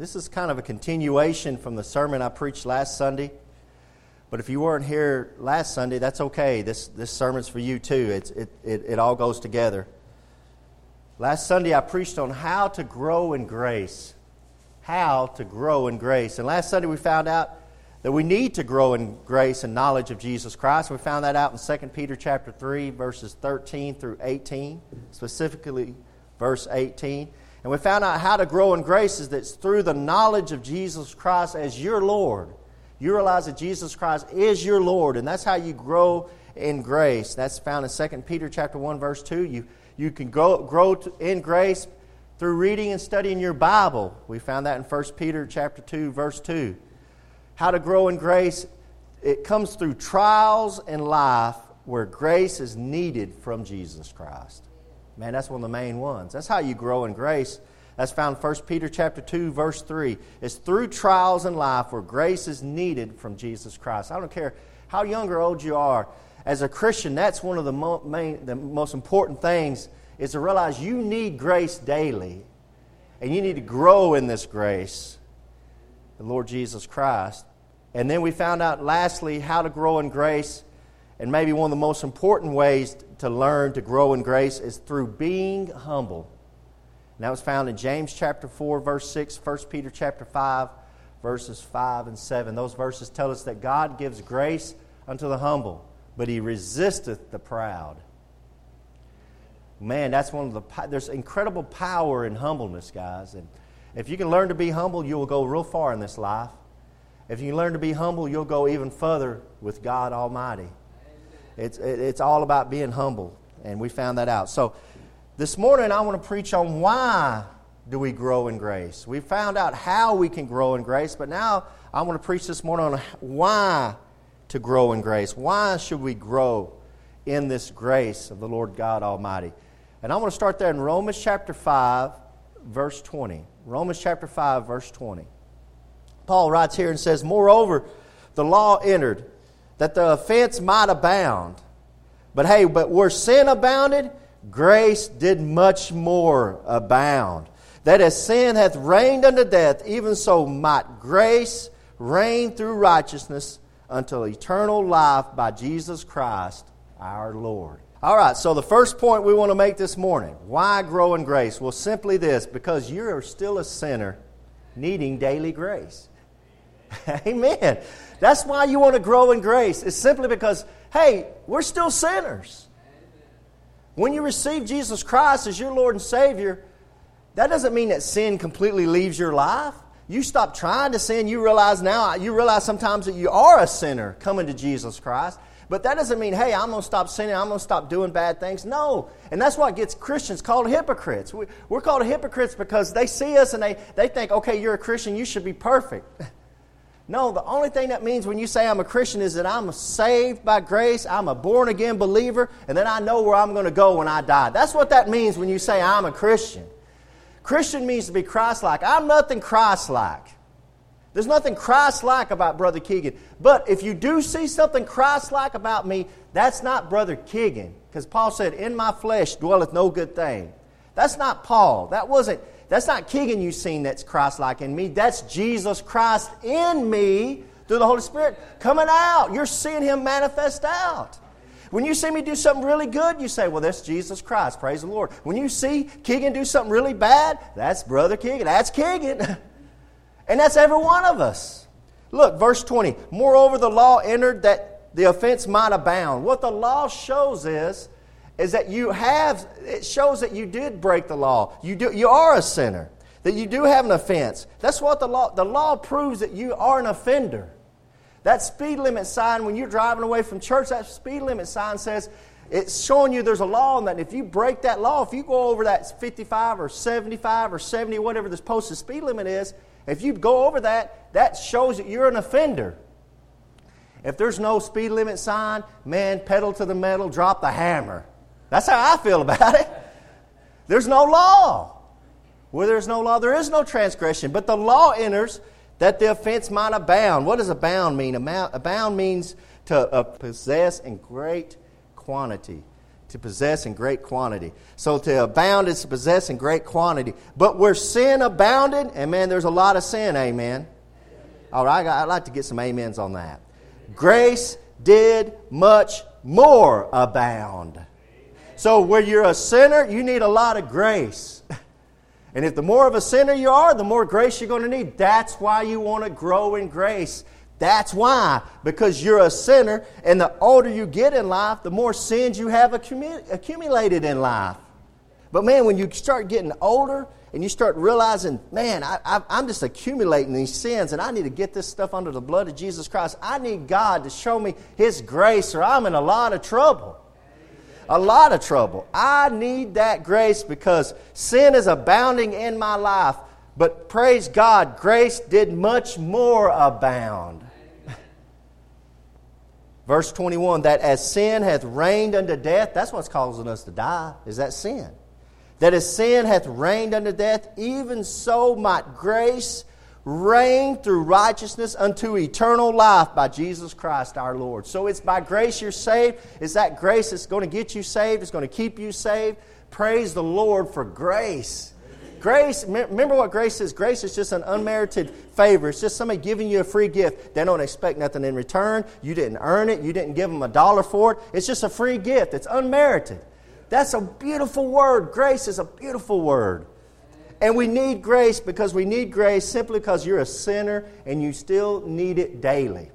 This is kind of a continuation from the sermon I preached last Sunday. But if you weren't here last Sunday, that's okay. This, this sermon's for you too. It's, it, it, it all goes together. Last Sunday, I preached on how to grow in grace. How to grow in grace. And last Sunday, we found out that we need to grow in grace and knowledge of Jesus Christ. We found that out in 2 Peter chapter 3, verses 13 through 18, specifically verse 18. And we found out how to grow in grace is that through the knowledge of Jesus Christ as your Lord. You realize that Jesus Christ is your Lord, and that's how you grow in grace. That's found in 2 Peter chapter 1, verse 2. You, you can grow, grow in grace through reading and studying your Bible. We found that in 1 Peter chapter 2, verse 2. How to grow in grace, it comes through trials in life where grace is needed from Jesus Christ. Man, that's one of the main ones. That's how you grow in grace. That's found 1 Peter chapter 2 verse 3. It's through trials in life where grace is needed from Jesus Christ. I don't care how young or old you are. As a Christian, that's one of the, mo- main, the most important things is to realize you need grace daily. And you need to grow in this grace, the Lord Jesus Christ. And then we found out, lastly, how to grow in grace and maybe one of the most important ways to learn to grow in grace is through being humble. And that was found in James chapter 4, verse 6, 1 Peter chapter 5, verses 5 and 7. Those verses tell us that God gives grace unto the humble, but he resisteth the proud. Man, that's one of the there's incredible power in humbleness, guys. And if you can learn to be humble, you will go real far in this life. If you learn to be humble, you'll go even further with God Almighty. It's, it's all about being humble, and we found that out. So this morning, I want to preach on why do we grow in grace. We found out how we can grow in grace, but now I want to preach this morning on why to grow in grace. Why should we grow in this grace of the Lord God Almighty? And I want to start there in Romans chapter 5, verse 20. Romans chapter 5, verse 20. Paul writes here and says, Moreover, the law entered that the offense might abound. But hey, but where sin abounded, grace did much more abound. That as sin hath reigned unto death, even so might grace reign through righteousness until eternal life by Jesus Christ our Lord. All right, so the first point we want to make this morning why grow in grace? Well, simply this because you are still a sinner needing daily grace. Amen. That's why you want to grow in grace. It's simply because, hey, we're still sinners. When you receive Jesus Christ as your Lord and Savior, that doesn't mean that sin completely leaves your life. You stop trying to sin. You realize now, you realize sometimes that you are a sinner coming to Jesus Christ. But that doesn't mean, hey, I'm going to stop sinning. I'm going to stop doing bad things. No. And that's what gets Christians called hypocrites. We, are called hypocrites because they see us and they, they think, okay, you're a Christian. You should be perfect. No, the only thing that means when you say I'm a Christian is that I'm saved by grace, I'm a born again believer, and then I know where I'm going to go when I die. That's what that means when you say I'm a Christian. Christian means to be Christ like. I'm nothing Christ like. There's nothing Christ like about Brother Keegan. But if you do see something Christ like about me, that's not Brother Keegan. Because Paul said, In my flesh dwelleth no good thing. That's not Paul. That wasn't that's not Keegan you've seen that's Christ like in me. That's Jesus Christ in me through the Holy Spirit coming out. You're seeing Him manifest out. When you see me do something really good, you say, Well, that's Jesus Christ. Praise the Lord. When you see Keegan do something really bad, that's Brother Keegan. That's Keegan. and that's every one of us. Look, verse 20. Moreover, the law entered that the offense might abound. What the law shows is is that you have, it shows that you did break the law. You, do, you are a sinner, that you do have an offense. That's what the law, the law proves that you are an offender. That speed limit sign, when you're driving away from church, that speed limit sign says, it's showing you there's a law and that if you break that law, if you go over that 55 or 75 or 70, whatever this posted speed limit is, if you go over that, that shows that you're an offender. If there's no speed limit sign, man, pedal to the metal, drop the hammer. That's how I feel about it. There's no law. Where there's no law, there is no transgression. But the law enters that the offense might abound. What does abound mean? Abound means to uh, possess in great quantity, to possess in great quantity. So to abound is to possess in great quantity. But where sin abounded, and man, there's a lot of sin, amen. All right, I'd like to get some amens on that. Grace did much more abound. So where you're a sinner, you need a lot of grace. And if the more of a sinner you are, the more grace you're going to need. That's why you want to grow in grace. That's why, because you're a sinner, and the older you get in life, the more sins you have accumulated in life. But man, when you start getting older and you start realizing, man, I, am just accumulating these sins and I need to get this stuff under the blood of Jesus Christ. I need God to show me His grace or I'm in a lot of trouble. A lot of trouble. I need that grace because sin is abounding in my life. But praise God, grace did much more abound. Verse 21 that as sin hath reigned unto death, that's what's causing us to die, is that sin. That as sin hath reigned unto death, even so might grace reign through righteousness unto eternal life by Jesus Christ our Lord. So it's by grace you're saved. It's that grace that's going to get you saved, it's going to keep you saved. Praise the Lord for grace. Grace, remember what grace is? Grace is just an unmerited favor. It's just somebody giving you a free gift. They don't expect nothing in return. You didn't earn it. You didn't give them a dollar for it. It's just a free gift. It's unmerited. That's a beautiful word. Grace is a beautiful word. And we need grace because we need grace simply because you're a sinner and you still need it daily.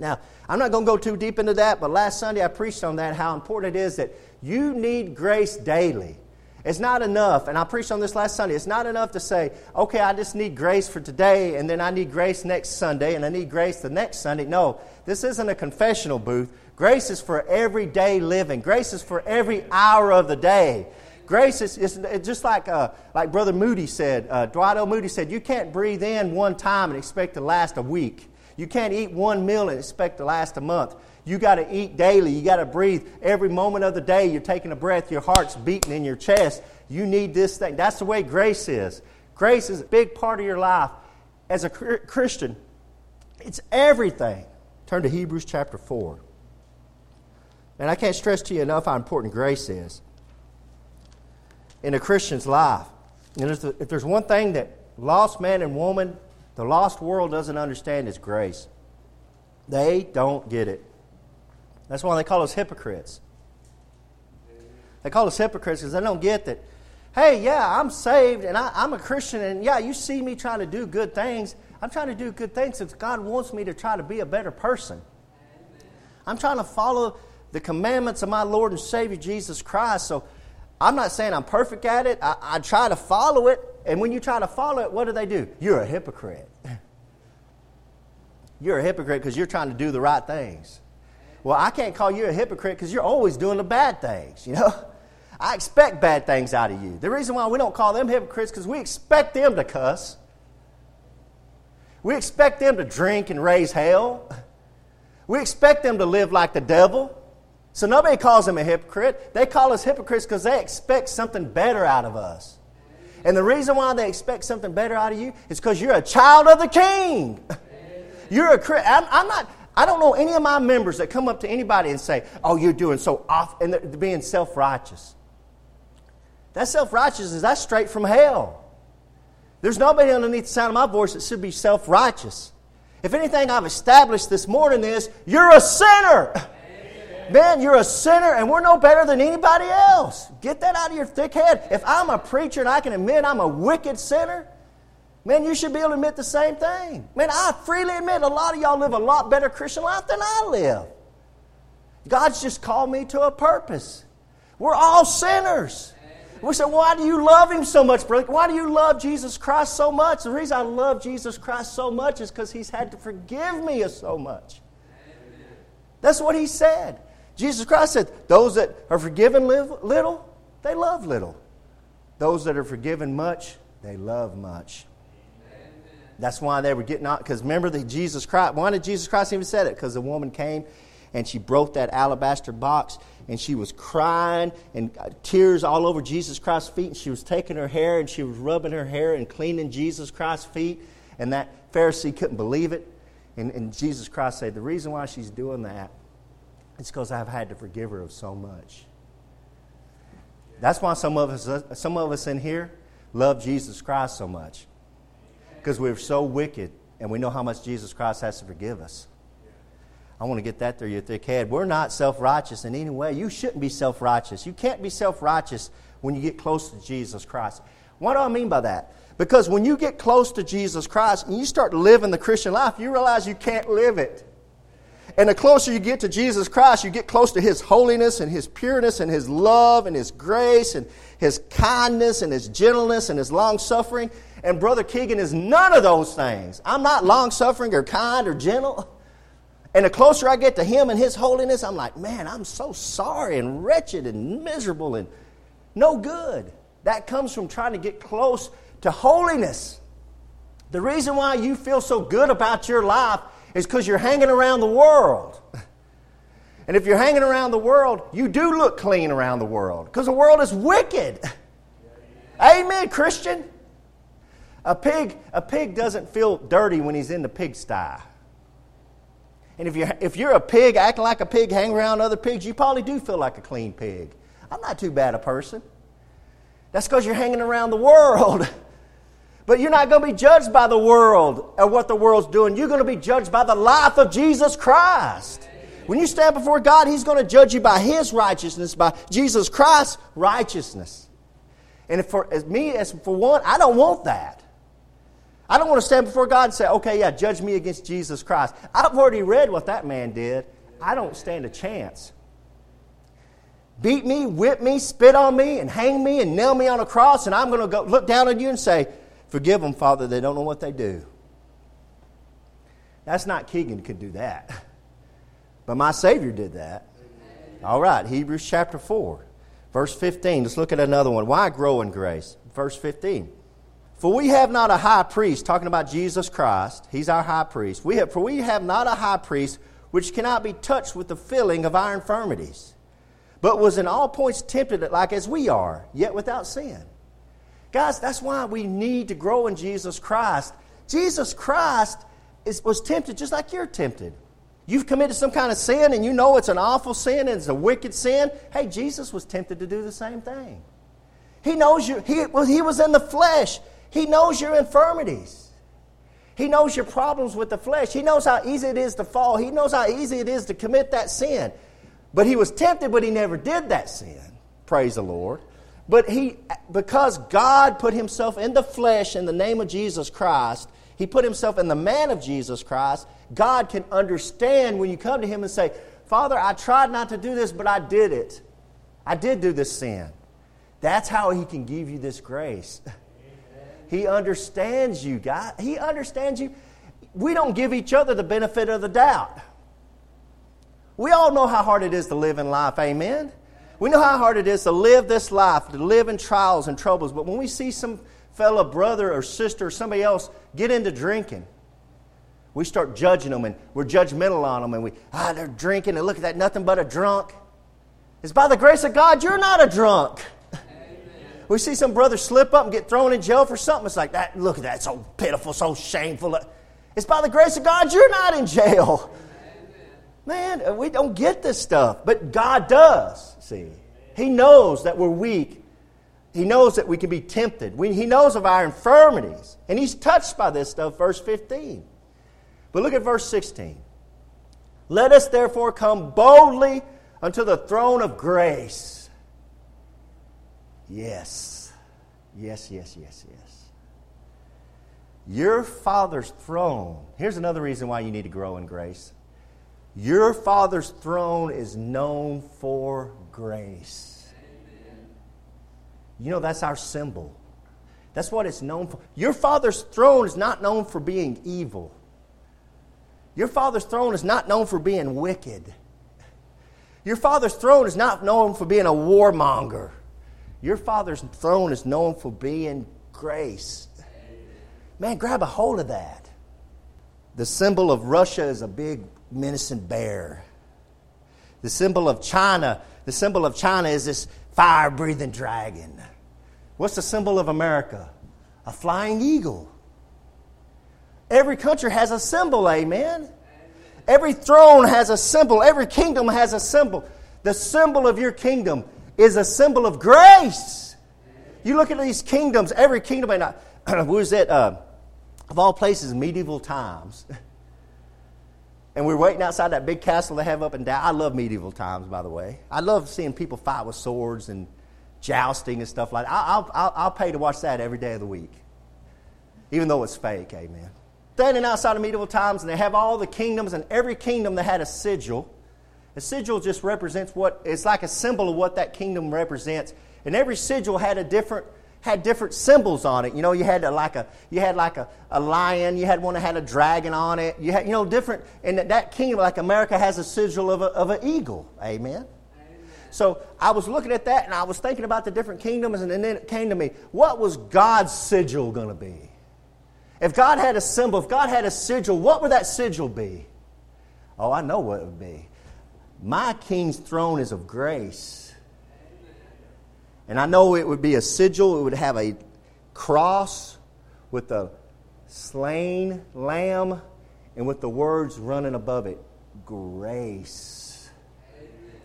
Now, I'm not going to go too deep into that, but last Sunday I preached on that, how important it is that you need grace daily. It's not enough, and I preached on this last Sunday. It's not enough to say, okay, I just need grace for today, and then I need grace next Sunday, and I need grace the next Sunday. No, this isn't a confessional booth. Grace is for everyday living, grace is for every hour of the day. Grace is, is just like, uh, like Brother Moody said, uh, Dwight L. Moody said, you can't breathe in one time and expect to last a week. You can't eat one meal and expect to last a month. You got to eat daily. You got to breathe every moment of the day. You're taking a breath, your heart's beating in your chest. You need this thing. That's the way grace is. Grace is a big part of your life. As a Christian, it's everything. Turn to Hebrews chapter 4. And I can't stress to you enough how important grace is in a Christian's life. And if there's one thing that lost man and woman, the lost world doesn't understand, is grace. They don't get it. That's why they call us hypocrites. They call us hypocrites because they don't get that, hey, yeah, I'm saved and I, am a Christian, and yeah, you see me trying to do good things. I'm trying to do good things because God wants me to try to be a better person. I'm trying to follow the commandments of my Lord and Savior Jesus Christ. So I'm not saying I'm perfect at it. I, I try to follow it. And when you try to follow it, what do they do? You're a hypocrite. You're a hypocrite because you're trying to do the right things. Well, I can't call you a hypocrite because you're always doing the bad things, you know? I expect bad things out of you. The reason why we don't call them hypocrites because we expect them to cuss. We expect them to drink and raise hell. We expect them to live like the devil. So nobody calls them a hypocrite. They call us hypocrites because they expect something better out of us. And the reason why they expect something better out of you is because you're a child of the king. You're a I'm, I'm not. I don't know any of my members that come up to anybody and say, "Oh, you're doing so off," and they're being self-righteous. That self-righteousness that's straight from hell. There's nobody underneath the sound of my voice that should be self-righteous. If anything, I've established this morning is you're a sinner. Man, you're a sinner and we're no better than anybody else. Get that out of your thick head. If I'm a preacher and I can admit I'm a wicked sinner, man, you should be able to admit the same thing. Man, I freely admit a lot of y'all live a lot better Christian life than I live. God's just called me to a purpose. We're all sinners. We say, why do you love Him so much, brother? Why do you love Jesus Christ so much? The reason I love Jesus Christ so much is because He's had to forgive me so much. That's what He said. Jesus Christ said, Those that are forgiven live little, they love little. Those that are forgiven much, they love much. That's why they were getting out. Because remember the Jesus Christ, why did Jesus Christ even said it? Because the woman came and she broke that alabaster box and she was crying and uh, tears all over Jesus Christ's feet. And she was taking her hair and she was rubbing her hair and cleaning Jesus Christ's feet. And that Pharisee couldn't believe it. And, and Jesus Christ said, The reason why she's doing that it's because I've had to forgive her of so much. That's why some of us, some of us in here love Jesus Christ so much. Because we're so wicked and we know how much Jesus Christ has to forgive us. I want to get that through your thick head. We're not self righteous in any way. You shouldn't be self righteous. You can't be self righteous when you get close to Jesus Christ. What do I mean by that? Because when you get close to Jesus Christ and you start living the Christian life, you realize you can't live it. And the closer you get to Jesus Christ, you get close to His holiness and His pureness and His love and His grace and His kindness and His gentleness and His long suffering. And Brother Keegan is none of those things. I'm not long suffering or kind or gentle. And the closer I get to Him and His holiness, I'm like, man, I'm so sorry and wretched and miserable and no good. That comes from trying to get close to holiness. The reason why you feel so good about your life is because you're hanging around the world. And if you're hanging around the world, you do look clean around the world because the world is wicked. Amen, Christian. A pig, a pig doesn't feel dirty when he's in the pigsty. And if you're, if you're a pig acting like a pig, hanging around other pigs, you probably do feel like a clean pig. I'm not too bad a person. That's because you're hanging around the world. But you're not going to be judged by the world or what the world's doing. You're going to be judged by the life of Jesus Christ. When you stand before God, He's going to judge you by His righteousness, by Jesus Christ's righteousness. And for as me, as for one, I don't want that. I don't want to stand before God and say, okay, yeah, judge me against Jesus Christ. I've already read what that man did. I don't stand a chance. Beat me, whip me, spit on me, and hang me and nail me on a cross, and I'm going to go look down on you and say, Forgive them, Father, they don't know what they do. That's not Keegan could do that. But my Savior did that. All right, Hebrews chapter 4, verse 15. Let's look at another one. Why grow in grace? Verse 15. For we have not a high priest, talking about Jesus Christ, he's our high priest. We have, for we have not a high priest which cannot be touched with the feeling of our infirmities, but was in all points tempted like as we are, yet without sin. Guys, that's why we need to grow in Jesus Christ. Jesus Christ is, was tempted just like you're tempted. You've committed some kind of sin and you know it's an awful sin and it's a wicked sin. Hey, Jesus was tempted to do the same thing. He knows you, he, well, he was in the flesh. He knows your infirmities. He knows your problems with the flesh. He knows how easy it is to fall. He knows how easy it is to commit that sin. But he was tempted, but he never did that sin. Praise the Lord. But he, because God put himself in the flesh in the name of Jesus Christ, he put himself in the man of Jesus Christ. God can understand when you come to him and say, Father, I tried not to do this, but I did it. I did do this sin. That's how he can give you this grace. He understands you, God. He understands you. We don't give each other the benefit of the doubt. We all know how hard it is to live in life, amen? We know how hard it is to live this life, to live in trials and troubles, but when we see some fellow brother or sister or somebody else get into drinking, we start judging them and we're judgmental on them and we, ah, they're drinking and look at that, nothing but a drunk. It's by the grace of God you're not a drunk. We see some brother slip up and get thrown in jail for something. It's like that. Look at that, so pitiful, so shameful. It's by the grace of God you're not in jail. Man, we don't get this stuff, but God does, see. He knows that we're weak. He knows that we can be tempted. We, he knows of our infirmities. And He's touched by this stuff, verse 15. But look at verse 16. Let us therefore come boldly unto the throne of grace. Yes. Yes, yes, yes, yes. Your Father's throne. Here's another reason why you need to grow in grace. Your Father's throne is known for grace. You know, that's our symbol. That's what it's known for. Your Father's throne is not known for being evil. Your Father's throne is not known for being wicked. Your Father's throne is not known for being a warmonger. Your Father's throne is known for being grace. Man, grab a hold of that. The symbol of Russia is a big menacing bear. The symbol of China, the symbol of China is this fire breathing dragon. What's the symbol of America? A flying eagle. Every country has a symbol, amen. Every throne has a symbol. Every kingdom has a symbol. The symbol of your kingdom is a symbol of grace. You look at these kingdoms, every kingdom, and I, was it? Uh, of all places, medieval times. And we're waiting outside that big castle they have up and down. I love medieval times, by the way. I love seeing people fight with swords and jousting and stuff like that. I'll, I'll, I'll pay to watch that every day of the week, even though it's fake, amen. Standing outside of medieval times, and they have all the kingdoms, and every kingdom that had a sigil. A sigil just represents what, it's like a symbol of what that kingdom represents. And every sigil had a different had different symbols on it. You know, you had a, like a you had like a, a lion, you had one that had a dragon on it. You had you know different and that, that kingdom like America has a sigil of, a, of an eagle. Amen. So I was looking at that and I was thinking about the different kingdoms, and then it came to me, what was God's sigil going to be? If God had a symbol, if God had a sigil, what would that sigil be? Oh, I know what it would be. My king's throne is of grace. And I know it would be a sigil, it would have a cross with a slain lamb and with the words running above it grace.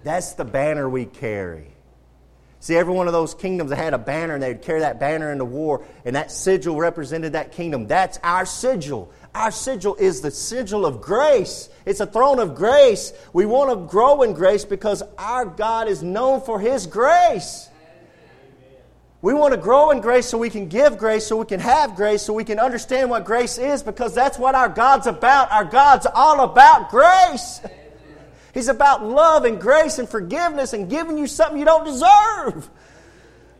That's the banner we carry. See, every one of those kingdoms had a banner, and they'd carry that banner into war, and that sigil represented that kingdom. That's our sigil. Our sigil is the sigil of grace. It's a throne of grace. We want to grow in grace because our God is known for His grace. We want to grow in grace so we can give grace, so we can have grace, so we can understand what grace is, because that's what our God's about. Our God's all about grace. He's about love and grace and forgiveness and giving you something you don't deserve.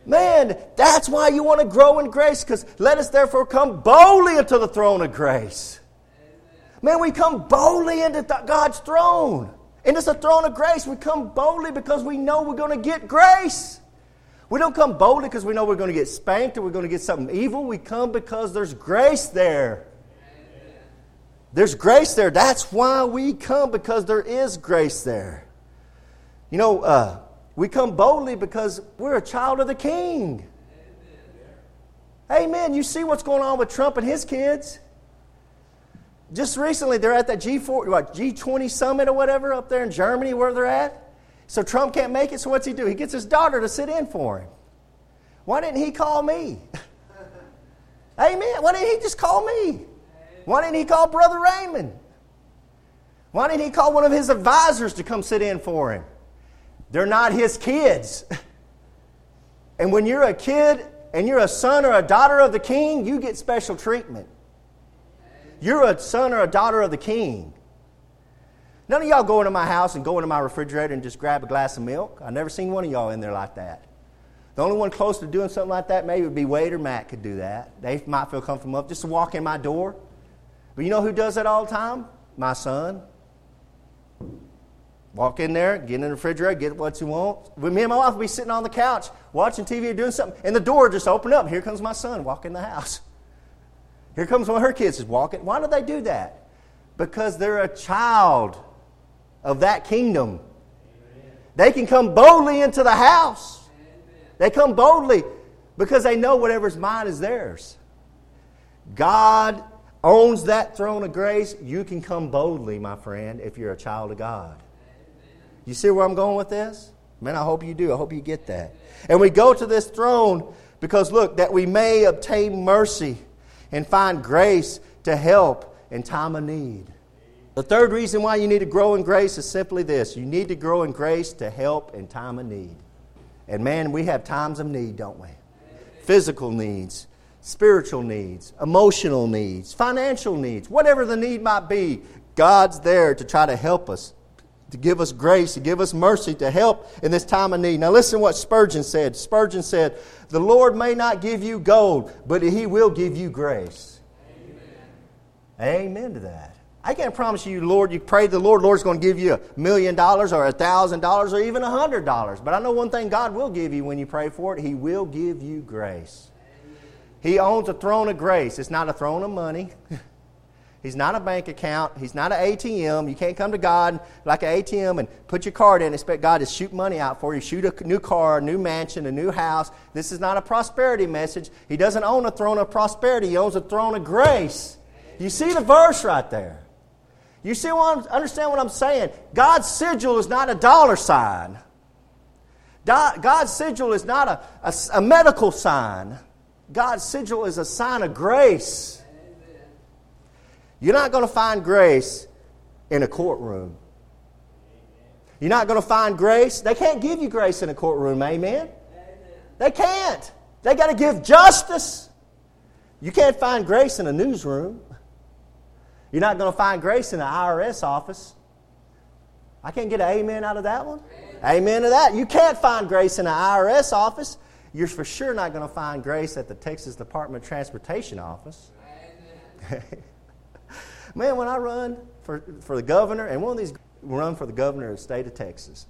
Man, that's why you want to grow in grace, because let us therefore come boldly into the throne of grace. Man, we come boldly into God's throne. And it's a throne of grace. We come boldly because we know we're going to get grace. We don't come boldly because we know we're going to get spanked or we're going to get something evil. We come because there's grace there. There's grace there. That's why we come because there is grace there. You know, uh, we come boldly because we're a child of the King. Amen. Amen. You see what's going on with Trump and his kids. Just recently, they're at that G4, what, G20 summit or whatever up there in Germany where they're at. So Trump can't make it, so what's he do? He gets his daughter to sit in for him. Why didn't he call me? Amen. Why didn't he just call me? Why didn't he call Brother Raymond? Why didn't he call one of his advisors to come sit in for him? They're not his kids. And when you're a kid and you're a son or a daughter of the king, you get special treatment. You're a son or a daughter of the king. None of y'all go into my house and go into my refrigerator and just grab a glass of milk. I've never seen one of y'all in there like that. The only one close to doing something like that maybe would be Wade or Matt could do that. They might feel comfortable enough just to walk in my door. But you know who does that all the time? My son. Walk in there, get in the refrigerator, get what you want. Me and my wife will be sitting on the couch watching TV or doing something, and the door just open up. Here comes my son walk in the house. Here comes one of her kids is walking. Why do they do that? Because they're a child of that kingdom. They can come boldly into the house. They come boldly because they know whatever's mine is theirs. God owns that throne of grace. You can come boldly, my friend, if you're a child of God. You see where I'm going with this? Man, I hope you do. I hope you get that. And we go to this throne because, look, that we may obtain mercy and find grace to help in time of need. The third reason why you need to grow in grace is simply this you need to grow in grace to help in time of need. And man, we have times of need, don't we? Physical needs, spiritual needs, emotional needs, financial needs, whatever the need might be, God's there to try to help us, to give us grace, to give us mercy, to help in this time of need. Now, listen what Spurgeon said. Spurgeon said, The Lord may not give you gold, but He will give you grace. Amen, Amen to that. I can't promise you, Lord, you pray the Lord, Lord's going to give you a million dollars or a thousand dollars or even a hundred dollars. But I know one thing God will give you when you pray for it. He will give you grace. He owns a throne of grace. It's not a throne of money. He's not a bank account. He's not an ATM. You can't come to God like an ATM and put your card in and expect God to shoot money out for you, shoot a new car, a new mansion, a new house. This is not a prosperity message. He doesn't own a throne of prosperity. He owns a throne of grace. You see the verse right there. You see what I'm, understand what I'm saying? God's sigil is not a dollar sign. God's sigil is not a, a, a medical sign. God's sigil is a sign of grace. You're not going to find grace in a courtroom. You're not going to find grace. They can't give you grace in a courtroom, amen? They can't. They got to give justice. You can't find grace in a newsroom. You're not going to find grace in the IRS office. I can't get an amen out of that one. Amen. amen to that. You can't find grace in the IRS office. You're for sure not going to find grace at the Texas Department of Transportation office. Amen. Man, when I run for, for the governor, and one of these run for the governor of the state of Texas,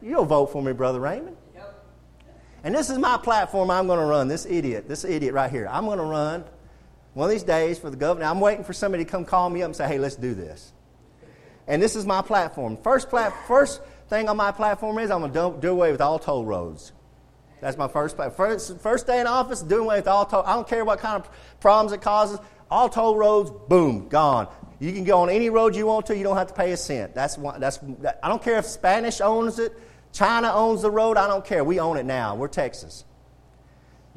you'll vote for me, Brother Raymond. Yep. And this is my platform I'm going to run, this idiot, this idiot right here. I'm going to run one of these days for the governor. I'm waiting for somebody to come call me up and say, hey, let's do this. And this is my platform. First, plat- first thing on my platform is I'm going to do, away with all toll roads. That's my first First, first day in office, doing away with all toll. I don't care what kind of problems it causes. All toll roads, boom, gone. You can go on any road you want to. You don't have to pay a cent. That's one, that's. That, I don't care if Spanish owns it, China owns the road. I don't care. We own it now. We're Texas.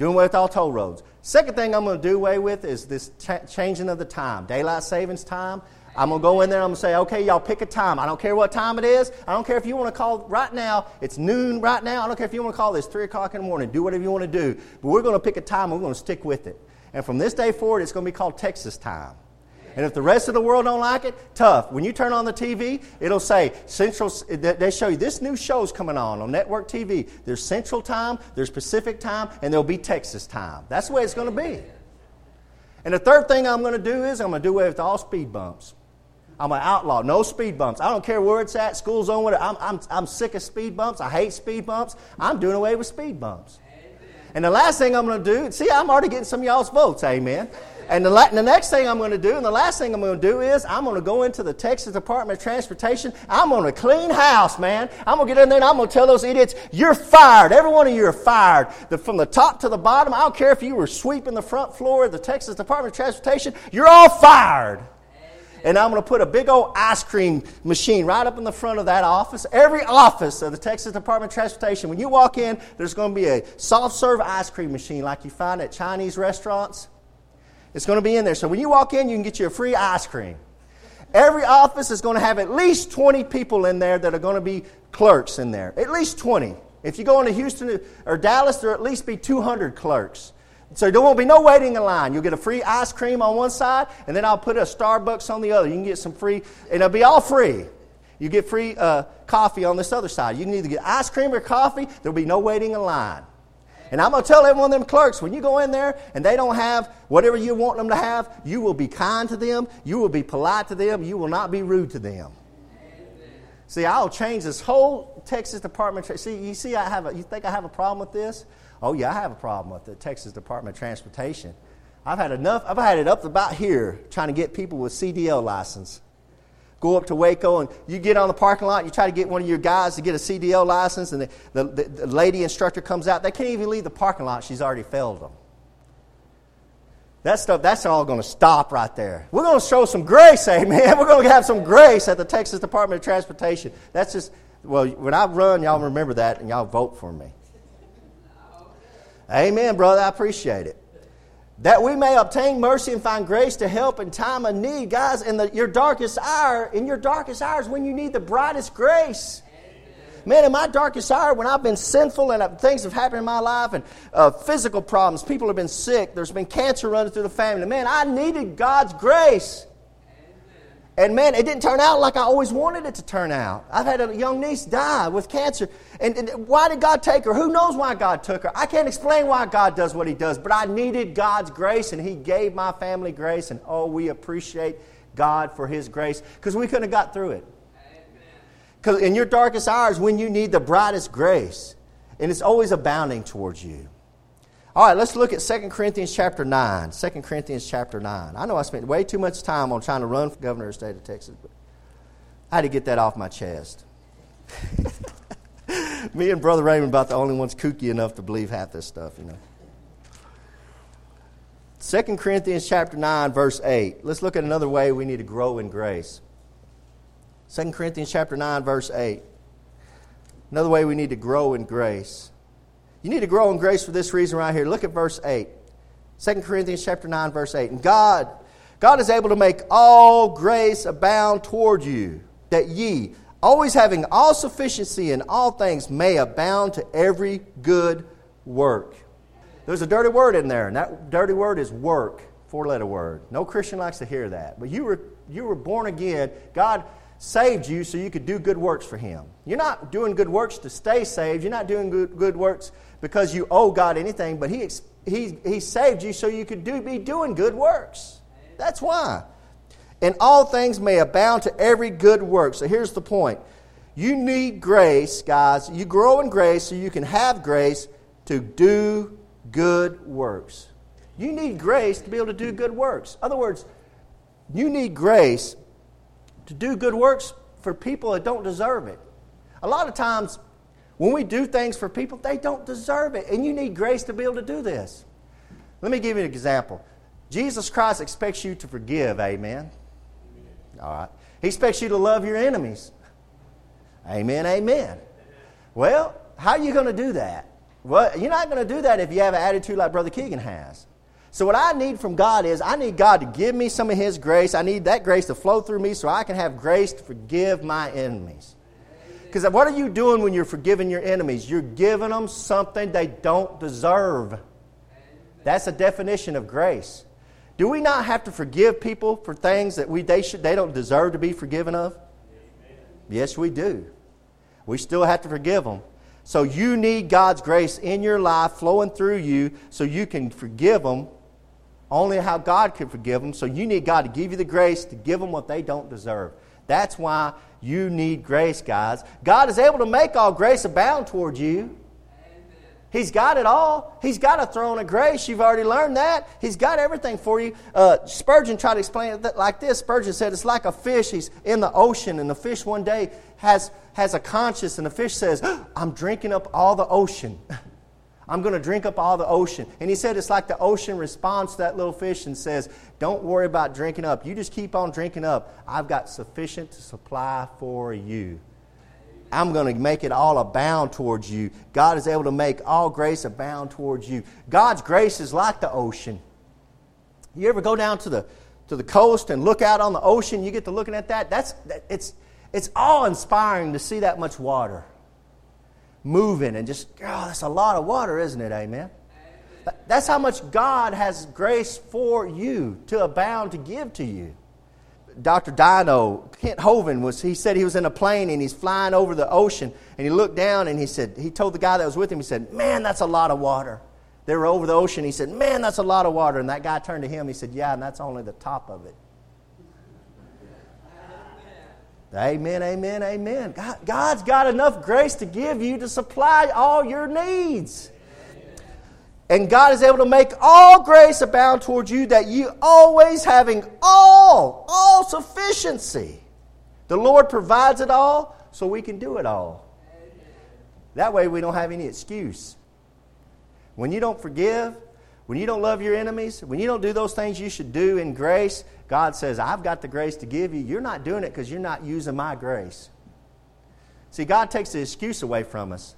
Doing away with all toll roads. Second thing I'm going to do away with is this ch- changing of the time, daylight savings time. I'm going to go in there and I'm going to say, okay, y'all pick a time. I don't care what time it is. I don't care if you want to call right now. It's noon right now. I don't care if you want to call this 3 o'clock in the morning. Do whatever you want to do. But we're going to pick a time and we're going to stick with it. And from this day forward, it's going to be called Texas time. And if the rest of the world don't like it, tough. When you turn on the TV, it'll say Central. They show you this new show's coming on on network TV. There's Central Time, there's Pacific Time, and there'll be Texas Time. That's the way it's going to be. And the third thing I'm going to do is I'm going to do away with all speed bumps. I'm an outlaw. No speed bumps. I don't care where it's at, school zone, whatever. I'm, I'm, I'm sick of speed bumps. I hate speed bumps. I'm doing away with speed bumps. And the last thing I'm going to do, see, I'm already getting some y'all's votes, amen. And the, la- the next thing I'm going to do, and the last thing I'm going to do is I'm going to go into the Texas Department of Transportation. I'm going to clean house, man. I'm going to get in there and I'm going to tell those idiots, you're fired. Every one of you are fired. The, from the top to the bottom, I don't care if you were sweeping the front floor of the Texas Department of Transportation, you're all fired and I'm going to put a big old ice cream machine right up in the front of that office. Every office of the Texas Department of Transportation, when you walk in, there's going to be a soft serve ice cream machine like you find at Chinese restaurants. It's going to be in there. So when you walk in, you can get you a free ice cream. Every office is going to have at least 20 people in there that are going to be clerks in there. At least 20. If you go into Houston or Dallas, there'll at least be 200 clerks. So there won't be no waiting in line. You'll get a free ice cream on one side, and then I'll put a Starbucks on the other. You can get some free, and it'll be all free. You get free uh, coffee on this other side. You can either get ice cream or coffee. There'll be no waiting in line. And I'm going to tell every one of them clerks when you go in there and they don't have whatever you want them to have, you will be kind to them, you will be polite to them, you will not be rude to them. See, I'll change this whole Texas Department. See, you see, I have a, you think I have a problem with this? Oh, yeah, I have a problem with the Texas Department of Transportation. I've had enough, I've had it up about here trying to get people with CDL license. Go up to Waco and you get on the parking lot, you try to get one of your guys to get a CDL license, and the, the, the, lady instructor comes out. They can't even leave the parking lot, she's already failed them. That stuff, that's all going to stop right there. We're going to show some grace, amen. We're going to have some grace at the Texas Department of Transportation. That's just, well, when I run, y'all remember that and y'all vote for me. Amen, brother. I appreciate it. That we may obtain mercy and find grace to help in time of need. Guys, in the, your darkest hour, in your darkest hours when you need the brightest grace. Man, in my darkest hour, when I've been sinful and things have happened in my life and uh, physical problems, people have been sick, there's been cancer running through the family. Man, I needed God's grace. And man, it didn't turn out like I always wanted it to turn out. I've had a young niece die with cancer. And, and, why did God take her? Who knows why God took her? I can't explain why God does what He does, but I needed God's grace, and He gave my family grace. And oh, we appreciate God for His grace because we couldn't have got through it. Because in your darkest hours, when you need the brightest grace, and it's always abounding towards you. All right, let's look at 2 Corinthians chapter 9. 2 Corinthians chapter 9. I know I spent way too much time on trying to run for governor of the state of Texas, but I had to get that off my chest. Me and Brother Raymond about the only ones kooky enough to believe half this stuff, you know. 2 Corinthians chapter 9, verse 8. Let's look at another way we need to grow in grace. 2 Corinthians chapter 9, verse 8. Another way we need to grow in grace. You need to grow in grace for this reason right here. Look at verse 8. 2 Corinthians chapter 9, verse 8. And God, God is able to make all grace abound toward you, that ye, always having all sufficiency in all things, may abound to every good work. There's a dirty word in there, and that dirty word is work, four letter word. No Christian likes to hear that. But you were, you were born again. God saved you so you could do good works for Him. You're not doing good works to stay saved. You're not doing good, good works because you owe God anything, but He, he, he saved you so you could do, be doing good works. That's why. And all things may abound to every good work. So here's the point. You need grace, guys. You grow in grace so you can have grace to do good works. You need grace to be able to do good works. In other words, you need grace to do good works for people that don't deserve it. A lot of times, when we do things for people, they don't deserve it. And you need grace to be able to do this. Let me give you an example. Jesus Christ expects you to forgive, amen? All right. He expects you to love your enemies. Amen, amen. Well, how are you going to do that? Well, you're not going to do that if you have an attitude like Brother Keegan has. So, what I need from God is I need God to give me some of His grace. I need that grace to flow through me so I can have grace to forgive my enemies. Because what are you doing when you're forgiving your enemies? You're giving them something they don't deserve. That's a definition of grace. Do we not have to forgive people for things that we, they, should, they don't deserve to be forgiven of? Yes, we do. We still have to forgive them. So you need God's grace in your life flowing through you so you can forgive them only how God can forgive them. So you need God to give you the grace to give them what they don't deserve. That's why you need grace, guys. God is able to make all grace abound towards you. He's got it all. He's got a throne of grace. You've already learned that. He's got everything for you. Uh, Spurgeon tried to explain it like this. Spurgeon said it's like a fish. He's in the ocean, and the fish one day has, has a conscience, and the fish says, I'm drinking up all the ocean. I'm going to drink up all the ocean. And he said it's like the ocean responds to that little fish and says, Don't worry about drinking up. You just keep on drinking up. I've got sufficient to supply for you. I'm going to make it all abound towards you. God is able to make all grace abound towards you. God's grace is like the ocean. You ever go down to the, to the coast and look out on the ocean? You get to looking at that. That's, it's, it's awe inspiring to see that much water moving and just, oh, that's a lot of water, isn't it? Amen. That's how much God has grace for you to abound to give to you. Dr. Dino, Kent Hovind, was, he said he was in a plane and he's flying over the ocean and he looked down and he said, he told the guy that was with him, he said, man, that's a lot of water. They were over the ocean. He said, man, that's a lot of water. And that guy turned to him. He said, yeah, and that's only the top of it. Amen, amen, amen. God, God's got enough grace to give you to supply all your needs. And God is able to make all grace abound towards you that you always having all, all sufficiency. The Lord provides it all so we can do it all. That way we don't have any excuse. When you don't forgive, when you don't love your enemies, when you don't do those things you should do in grace, God says, I've got the grace to give you. You're not doing it because you're not using my grace. See, God takes the excuse away from us.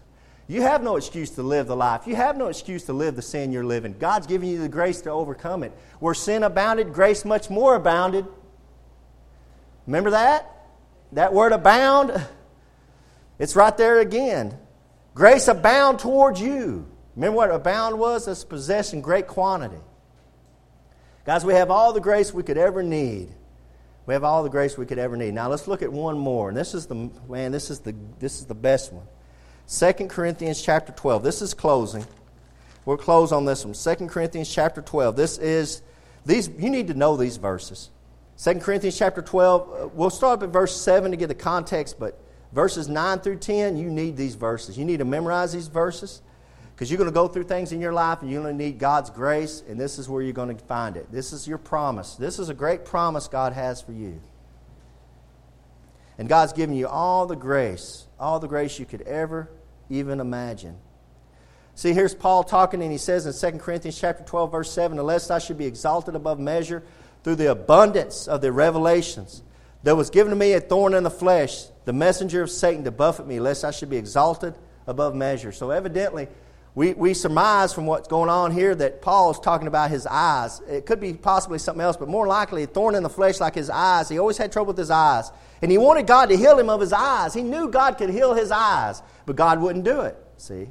You have no excuse to live the life. You have no excuse to live the sin you're living. God's giving you the grace to overcome it. Where sin abounded, grace much more abounded. Remember that? That word abound? It's right there again. Grace abound towards you. Remember what abound was? It's possessing great quantity. Guys, we have all the grace we could ever need. We have all the grace we could ever need. Now let's look at one more. And this is the man, this is the this is the best one. 2 Corinthians chapter 12. This is closing. We'll close on this one. 2 Corinthians chapter 12. This is these you need to know these verses. 2 Corinthians chapter 12, uh, we'll start up at verse 7 to get the context, but verses 9 through 10, you need these verses. You need to memorize these verses. Because you're going to go through things in your life and you're going to need God's grace, and this is where you're going to find it. This is your promise. This is a great promise God has for you. And God's given you all the grace, all the grace you could ever even imagine. See, here's Paul talking, and he says in 2 Corinthians chapter 12, verse 7, Unless I should be exalted above measure through the abundance of the revelations, there was given to me a thorn in the flesh, the messenger of Satan to buffet me, lest I should be exalted above measure. So evidently, we, we surmise from what's going on here that Paul is talking about his eyes. It could be possibly something else, but more likely, a thorn in the flesh like his eyes. He always had trouble with his eyes. And he wanted God to heal him of his eyes. He knew God could heal his eyes, but God wouldn't do it. See?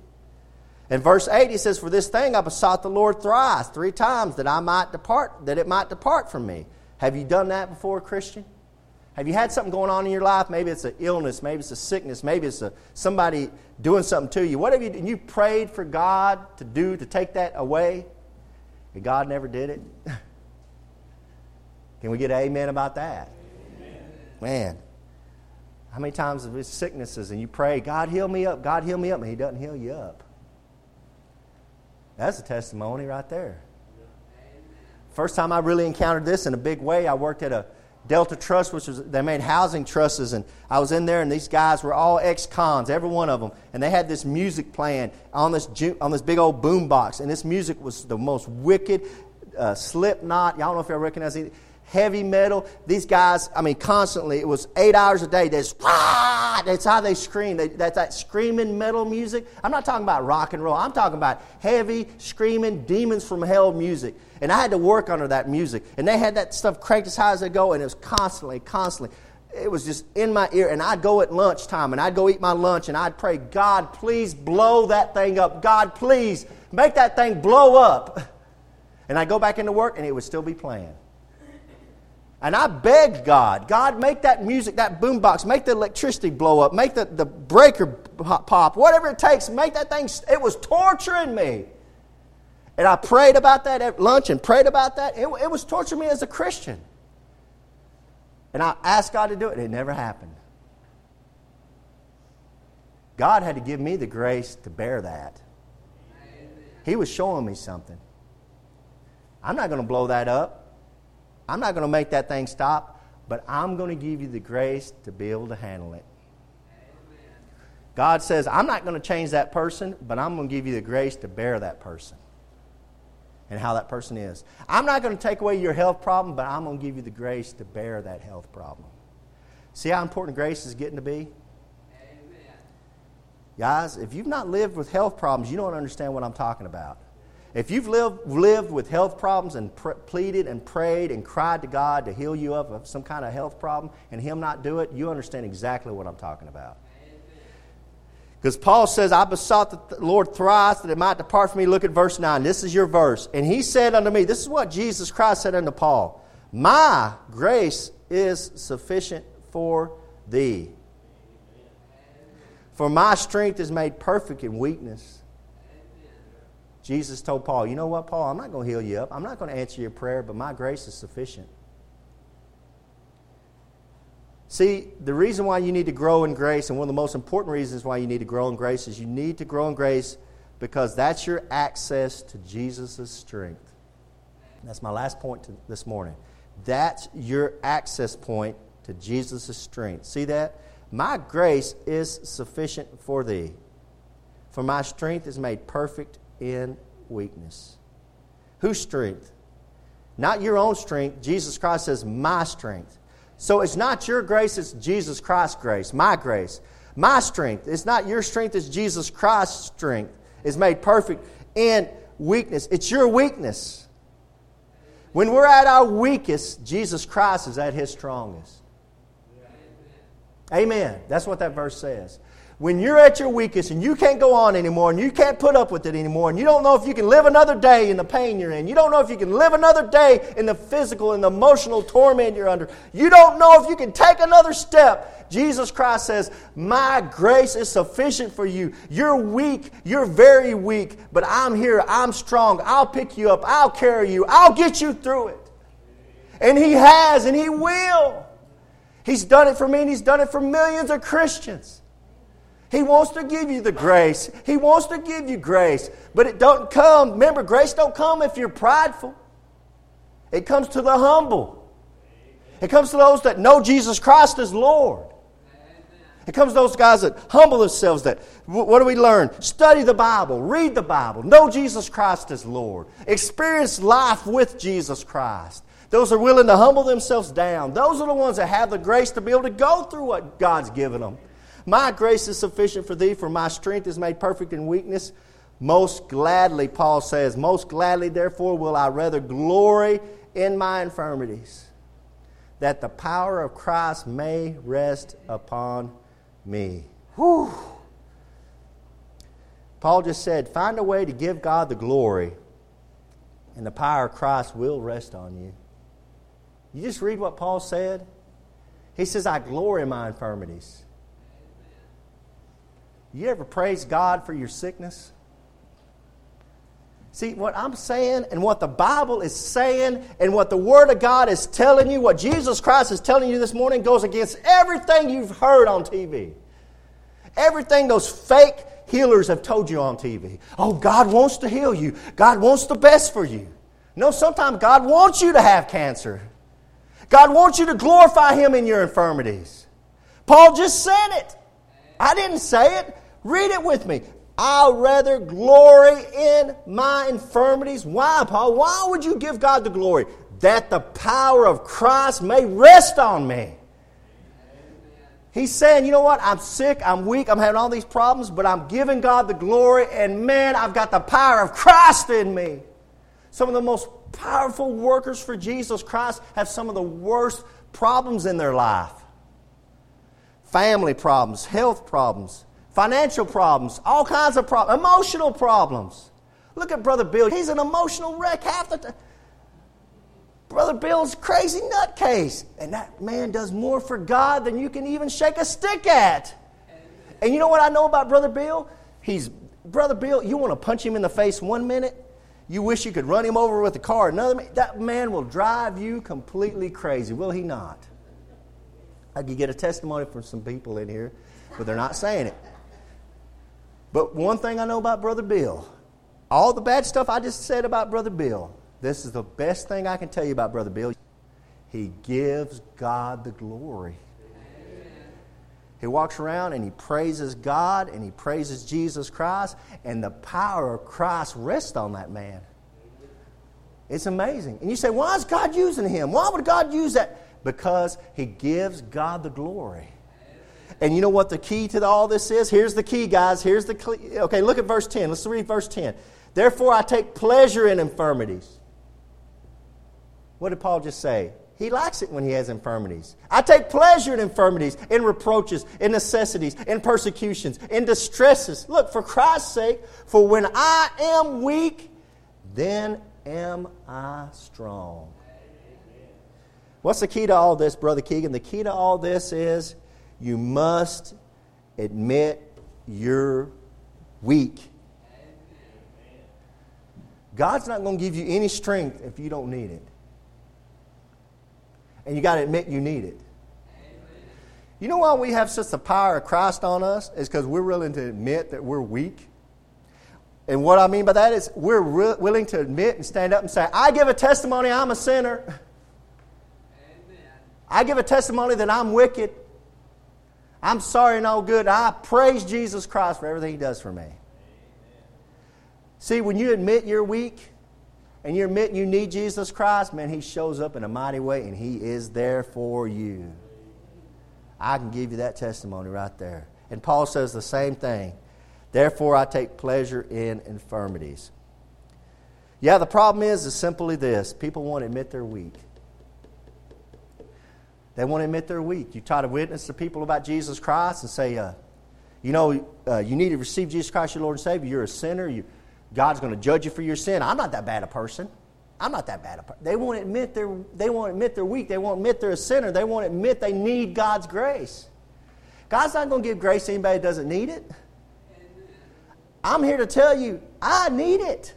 In verse 8, he says, For this thing I besought the Lord thrice, three times, that I might depart, that it might depart from me. Have you done that before, Christian? Have you had something going on in your life? Maybe it's an illness, maybe it's a sickness, maybe it's a, somebody doing something to you. What have you done? You prayed for God to do, to take that away, and God never did it? Can we get amen about that? Amen. Man, how many times have it's sicknesses and you pray, God heal me up, God heal me up, and He doesn't heal you up? That's a testimony right there. First time I really encountered this in a big way, I worked at a Delta Truss, which was they made housing trusses, and I was in there, and these guys were all ex-cons, every one of them, and they had this music playing on this on this big old boom box, and this music was the most wicked, uh, Slipknot. Y'all don't know if y'all recognize it heavy metal. These guys, I mean, constantly, it was eight hours a day. That's, that's how they scream. They, that's that screaming metal music. I'm not talking about rock and roll. I'm talking about heavy, screaming, demons from hell music. And I had to work under that music. And they had that stuff cranked as high as they go, and it was constantly, constantly. It was just in my ear. And I'd go at lunchtime, and I'd go eat my lunch, and I'd pray, God, please blow that thing up. God, please make that thing blow up. And I'd go back into work, and it would still be playing. And I begged God, God, make that music, that boombox, make the electricity blow up, make the, the breaker pop, whatever it takes, make that thing. It was torturing me. And I prayed about that at lunch and prayed about that. It, it was torturing me as a Christian. And I asked God to do it, and it never happened. God had to give me the grace to bear that. He was showing me something. I'm not going to blow that up. I'm not going to make that thing stop, but I'm going to give you the grace to be able to handle it. God says, I'm not going to change that person, but I'm going to give you the grace to bear that person and how that person is. I'm not going to take away your health problem, but I'm going to give you the grace to bear that health problem. See how important grace is getting to be? Amen. Guys, if you've not lived with health problems, you don't understand what I'm talking about. If you've lived, lived with health problems and pleaded and prayed and cried to God to heal you of some kind of health problem and Him not do it, you understand exactly what I'm talking about. Because Paul says, I besought the Lord thrice that it might depart from me. Look at verse 9. This is your verse. And he said unto me, This is what Jesus Christ said unto Paul My grace is sufficient for thee. For my strength is made perfect in weakness. Jesus told Paul, You know what, Paul? I'm not going to heal you up. I'm not going to answer your prayer, but my grace is sufficient. See, the reason why you need to grow in grace, and one of the most important reasons why you need to grow in grace, is you need to grow in grace because that's your access to Jesus' strength. That's my last point this morning. That's your access point to Jesus' strength. See that? My grace is sufficient for thee, for my strength is made perfect in weakness. Whose strength? Not your own strength. Jesus Christ says, My strength. So it's not your grace, it's Jesus Christ's grace, my grace. My strength. It's not your strength, it's Jesus Christ's strength. Is made perfect in weakness. It's your weakness. When we're at our weakest, Jesus Christ is at his strongest. Amen. That's what that verse says when you're at your weakest and you can't go on anymore and you can't put up with it anymore and you don't know if you can live another day in the pain you're in, you don't know if you can live another day in the physical and the emotional torment you're under, you don't know if you can take another step, Jesus Christ says, My grace is sufficient for you. You're weak, you're very weak, but I'm here, I'm strong, I'll pick you up, I'll carry you, I'll get you through it. And He has, and He will. He's done it for me, and He's done it for millions of Christians. He wants to give you the grace. He wants to give you grace. But it don't come. Remember, grace don't come if you're prideful. It comes to the humble. It comes to those that know Jesus Christ as Lord. It comes to those guys that humble themselves. That what do we learn? Study the Bible, read the Bible, know Jesus Christ as Lord, experience life with Jesus Christ. Those are willing to humble themselves down. Those are the ones that have the grace to be able to go through what God's given them. My grace is sufficient for thee, for my strength is made perfect in weakness. Most gladly, Paul says, most gladly, therefore, will I rather glory in my infirmities, that the power of Christ may rest upon me. Whew. Paul just said, find a way to give God the glory, and the power of Christ will rest on you. You just read what Paul said. He says, I glory in my infirmities. You ever praise God for your sickness? See, what I'm saying and what the Bible is saying and what the Word of God is telling you, what Jesus Christ is telling you this morning, goes against everything you've heard on TV. Everything those fake healers have told you on TV. Oh, God wants to heal you, God wants the best for you. No, sometimes God wants you to have cancer. God wants you to glorify Him in your infirmities. Paul just said it. I didn't say it. Read it with me. I'll rather glory in my infirmities. Why, Paul? Why would you give God the glory? That the power of Christ may rest on me. He's saying, you know what? I'm sick, I'm weak, I'm having all these problems, but I'm giving God the glory, and man, I've got the power of Christ in me. Some of the most powerful workers for Jesus Christ have some of the worst problems in their life family problems, health problems, financial problems, all kinds of problems, emotional problems. Look at Brother Bill. He's an emotional wreck half the time. Brother Bill's crazy nutcase. And that man does more for God than you can even shake a stick at. And you know what I know about Brother Bill? He's, Brother Bill, you want to punch him in the face one minute, you wish you could run him over with a car. Another that man will drive you completely crazy, will he not? I could get a testimony from some people in here, but they're not saying it. But one thing I know about Brother Bill, all the bad stuff I just said about Brother Bill, this is the best thing I can tell you about Brother Bill. He gives God the glory. He walks around and he praises God and he praises Jesus Christ, and the power of Christ rests on that man. It's amazing. And you say, why is God using him? Why would God use that? Because he gives God the glory. And you know what the key to all this is? Here's the key, guys. Here's the key. Okay, look at verse 10. Let's read verse 10. Therefore, I take pleasure in infirmities. What did Paul just say? He likes it when he has infirmities. I take pleasure in infirmities, in reproaches, in necessities, in persecutions, in distresses. Look, for Christ's sake, for when I am weak, then am I strong. What's the key to all this, Brother Keegan? The key to all this is you must admit you're weak. God's not going to give you any strength if you don't need it. And you got to admit you need it. You know why we have such the power of Christ on us? Is because we're willing to admit that we're weak. And what I mean by that is we're re- willing to admit and stand up and say, I give a testimony I'm a sinner. Amen. I give a testimony that I'm wicked. I'm sorry and all good. I praise Jesus Christ for everything He does for me. See, when you admit you're weak, and you admit you need Jesus Christ, man, He shows up in a mighty way and He is there for you. I can give you that testimony right there. And Paul says the same thing. Therefore, I take pleasure in infirmities. Yeah, the problem is, is simply this people won't admit they're weak. They won't admit they're weak. You try to witness to people about Jesus Christ and say, uh, you know, uh, you need to receive Jesus Christ, your Lord and Savior. You're a sinner. You, God's going to judge you for your sin. I'm not that bad a person. I'm not that bad a person. They won't admit they're, they won't admit they're weak. They won't admit they're a sinner. They won't admit they need God's grace. God's not going to give grace to anybody that doesn't need it. I'm here to tell you, I need it.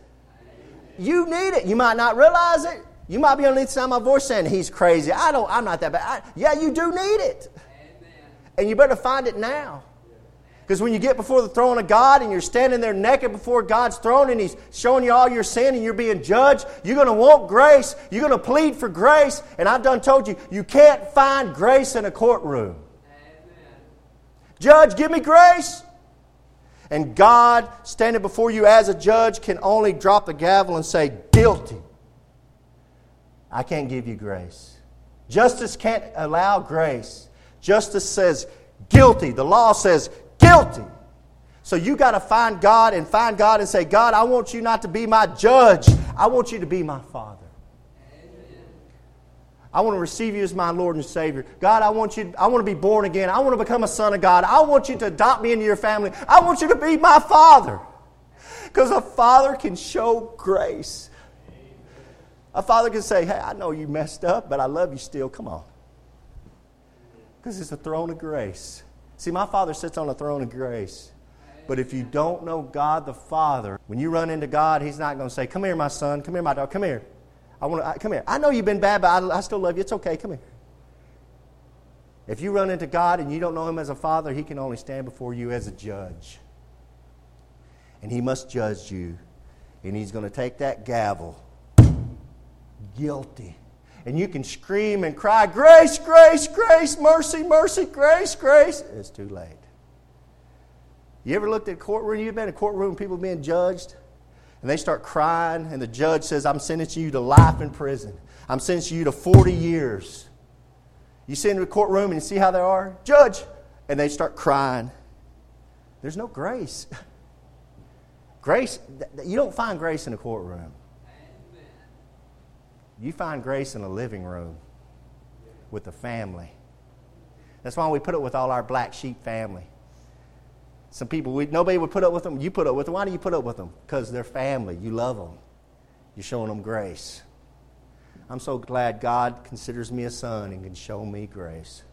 You need it. You might not realize it. You might be on the other side of my voice saying, He's crazy. I don't, I'm not that bad. I, yeah, you do need it. And you better find it now. Because when you get before the throne of God and you're standing there naked before God's throne and He's showing you all your sin and you're being judged, you're going to want grace. You're going to plead for grace. And I've done told you, you can't find grace in a courtroom. Amen. Judge, give me grace. And God, standing before you as a judge, can only drop the gavel and say, guilty. I can't give you grace. Justice can't allow grace. Justice says guilty. The law says guilty. So you got to find God and find God and say, God, I want you not to be my judge. I want you to be my Father. I want to receive you as my Lord and Savior. God, I want you I want to be born again. I want to become a son of God. I want you to adopt me into your family. I want you to be my father. Because a father can show grace. A father can say, Hey, I know you messed up, but I love you still. Come on. Because it's a throne of grace. See, my father sits on a throne of grace. But if you don't know God the Father, when you run into God, He's not going to say, Come here, my son. Come here, my daughter. Come here. I want to come here. I know you've been bad, but I, I still love you. It's okay. Come here. If you run into God and you don't know Him as a father, He can only stand before you as a judge. And He must judge you. And He's going to take that gavel, guilty. And you can scream and cry, Grace, grace, grace, mercy, mercy, grace, grace. It's too late. You ever looked at a courtroom? You've been in a courtroom, people being judged, and they start crying, and the judge says, I'm sentencing you to life in prison. I'm sentencing you to 40 years. You sit in the courtroom and you see how they are? Judge! And they start crying. There's no grace. Grace, you don't find grace in a courtroom. You find grace in a living room with a family. That's why we put it with all our black sheep family. Some people, we, nobody would put up with them. You put up with them. Why do you put up with them? Because they're family. You love them. You're showing them grace. I'm so glad God considers me a son and can show me grace.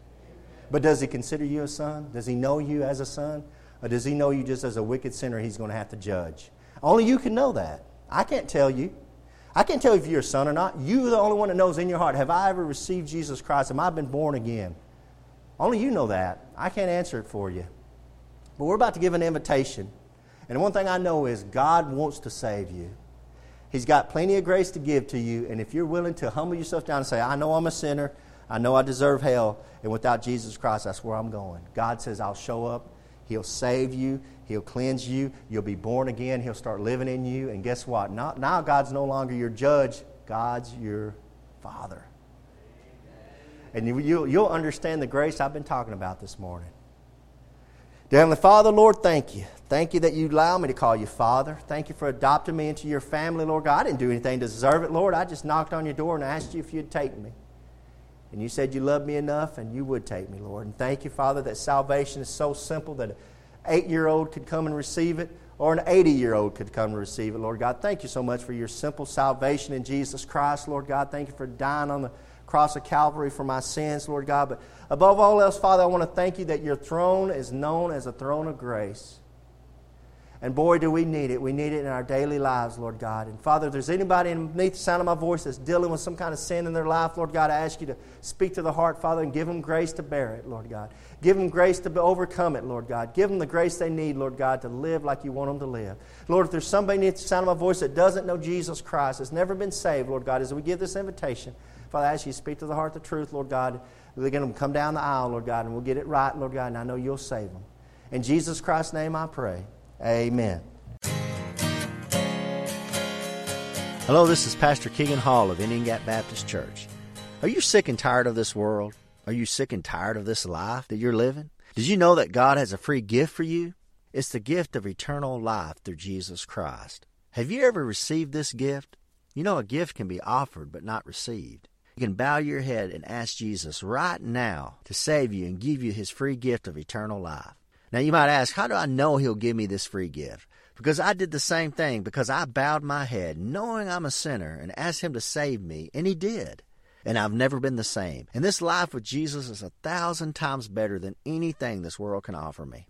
But does He consider you a son? Does He know you as a son? Or does He know you just as a wicked sinner He's going to have to judge? Only you can know that. I can't tell you. I can't tell you if you're a son or not. You're the only one that knows in your heart have I ever received Jesus Christ? Have I been born again? Only you know that. I can't answer it for you. But we're about to give an invitation. And one thing I know is God wants to save you. He's got plenty of grace to give to you. And if you're willing to humble yourself down and say, I know I'm a sinner, I know I deserve hell, and without Jesus Christ, that's where I'm going. God says, I'll show up. He'll save you. He'll cleanse you. You'll be born again. He'll start living in you. And guess what? Not, now God's no longer your judge, God's your Father. And you, you, you'll understand the grace I've been talking about this morning. Heavenly Father, Lord, thank you. Thank you that you allow me to call you Father. Thank you for adopting me into your family, Lord God. I didn't do anything to deserve it, Lord. I just knocked on your door and asked you if you'd take me. And you said you loved me enough and you would take me, Lord. And thank you, Father, that salvation is so simple that eight year old could come and receive it or an 80 year old could come and receive it, Lord God. Thank you so much for your simple salvation in Jesus Christ, Lord God. Thank you for dying on the cross of Calvary for my sins, Lord God. But above all else, Father, I want to thank you that your throne is known as a throne of grace. And boy, do we need it. We need it in our daily lives, Lord God. And Father, if there's anybody underneath the sound of my voice that's dealing with some kind of sin in their life, Lord God, I ask you to speak to the heart, Father, and give them grace to bear it, Lord God. Give them grace to overcome it, Lord God. Give them the grace they need, Lord God, to live like you want them to live. Lord, if there's somebody underneath the sound of my voice that doesn't know Jesus Christ, has never been saved, Lord God, as we give this invitation, Father, I ask you to speak to the heart the truth, Lord God. They're going to come down the aisle, Lord God, and we'll get it right, Lord God, and I know you'll save them. In Jesus Christ's name I pray. Amen. Hello, this is Pastor Keegan Hall of Indian Gap Baptist Church. Are you sick and tired of this world? Are you sick and tired of this life that you're living? Did you know that God has a free gift for you? It's the gift of eternal life through Jesus Christ. Have you ever received this gift? You know, a gift can be offered but not received. You can bow your head and ask Jesus right now to save you and give you his free gift of eternal life. Now, you might ask, how do I know he'll give me this free gift? Because I did the same thing, because I bowed my head, knowing I'm a sinner, and asked him to save me, and he did. And I've never been the same. And this life with Jesus is a thousand times better than anything this world can offer me.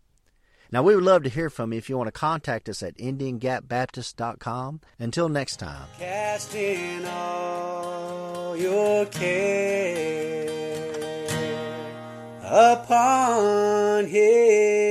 Now, we would love to hear from you if you want to contact us at IndianGapBaptist.com. Until next time. Casting all your care upon Him.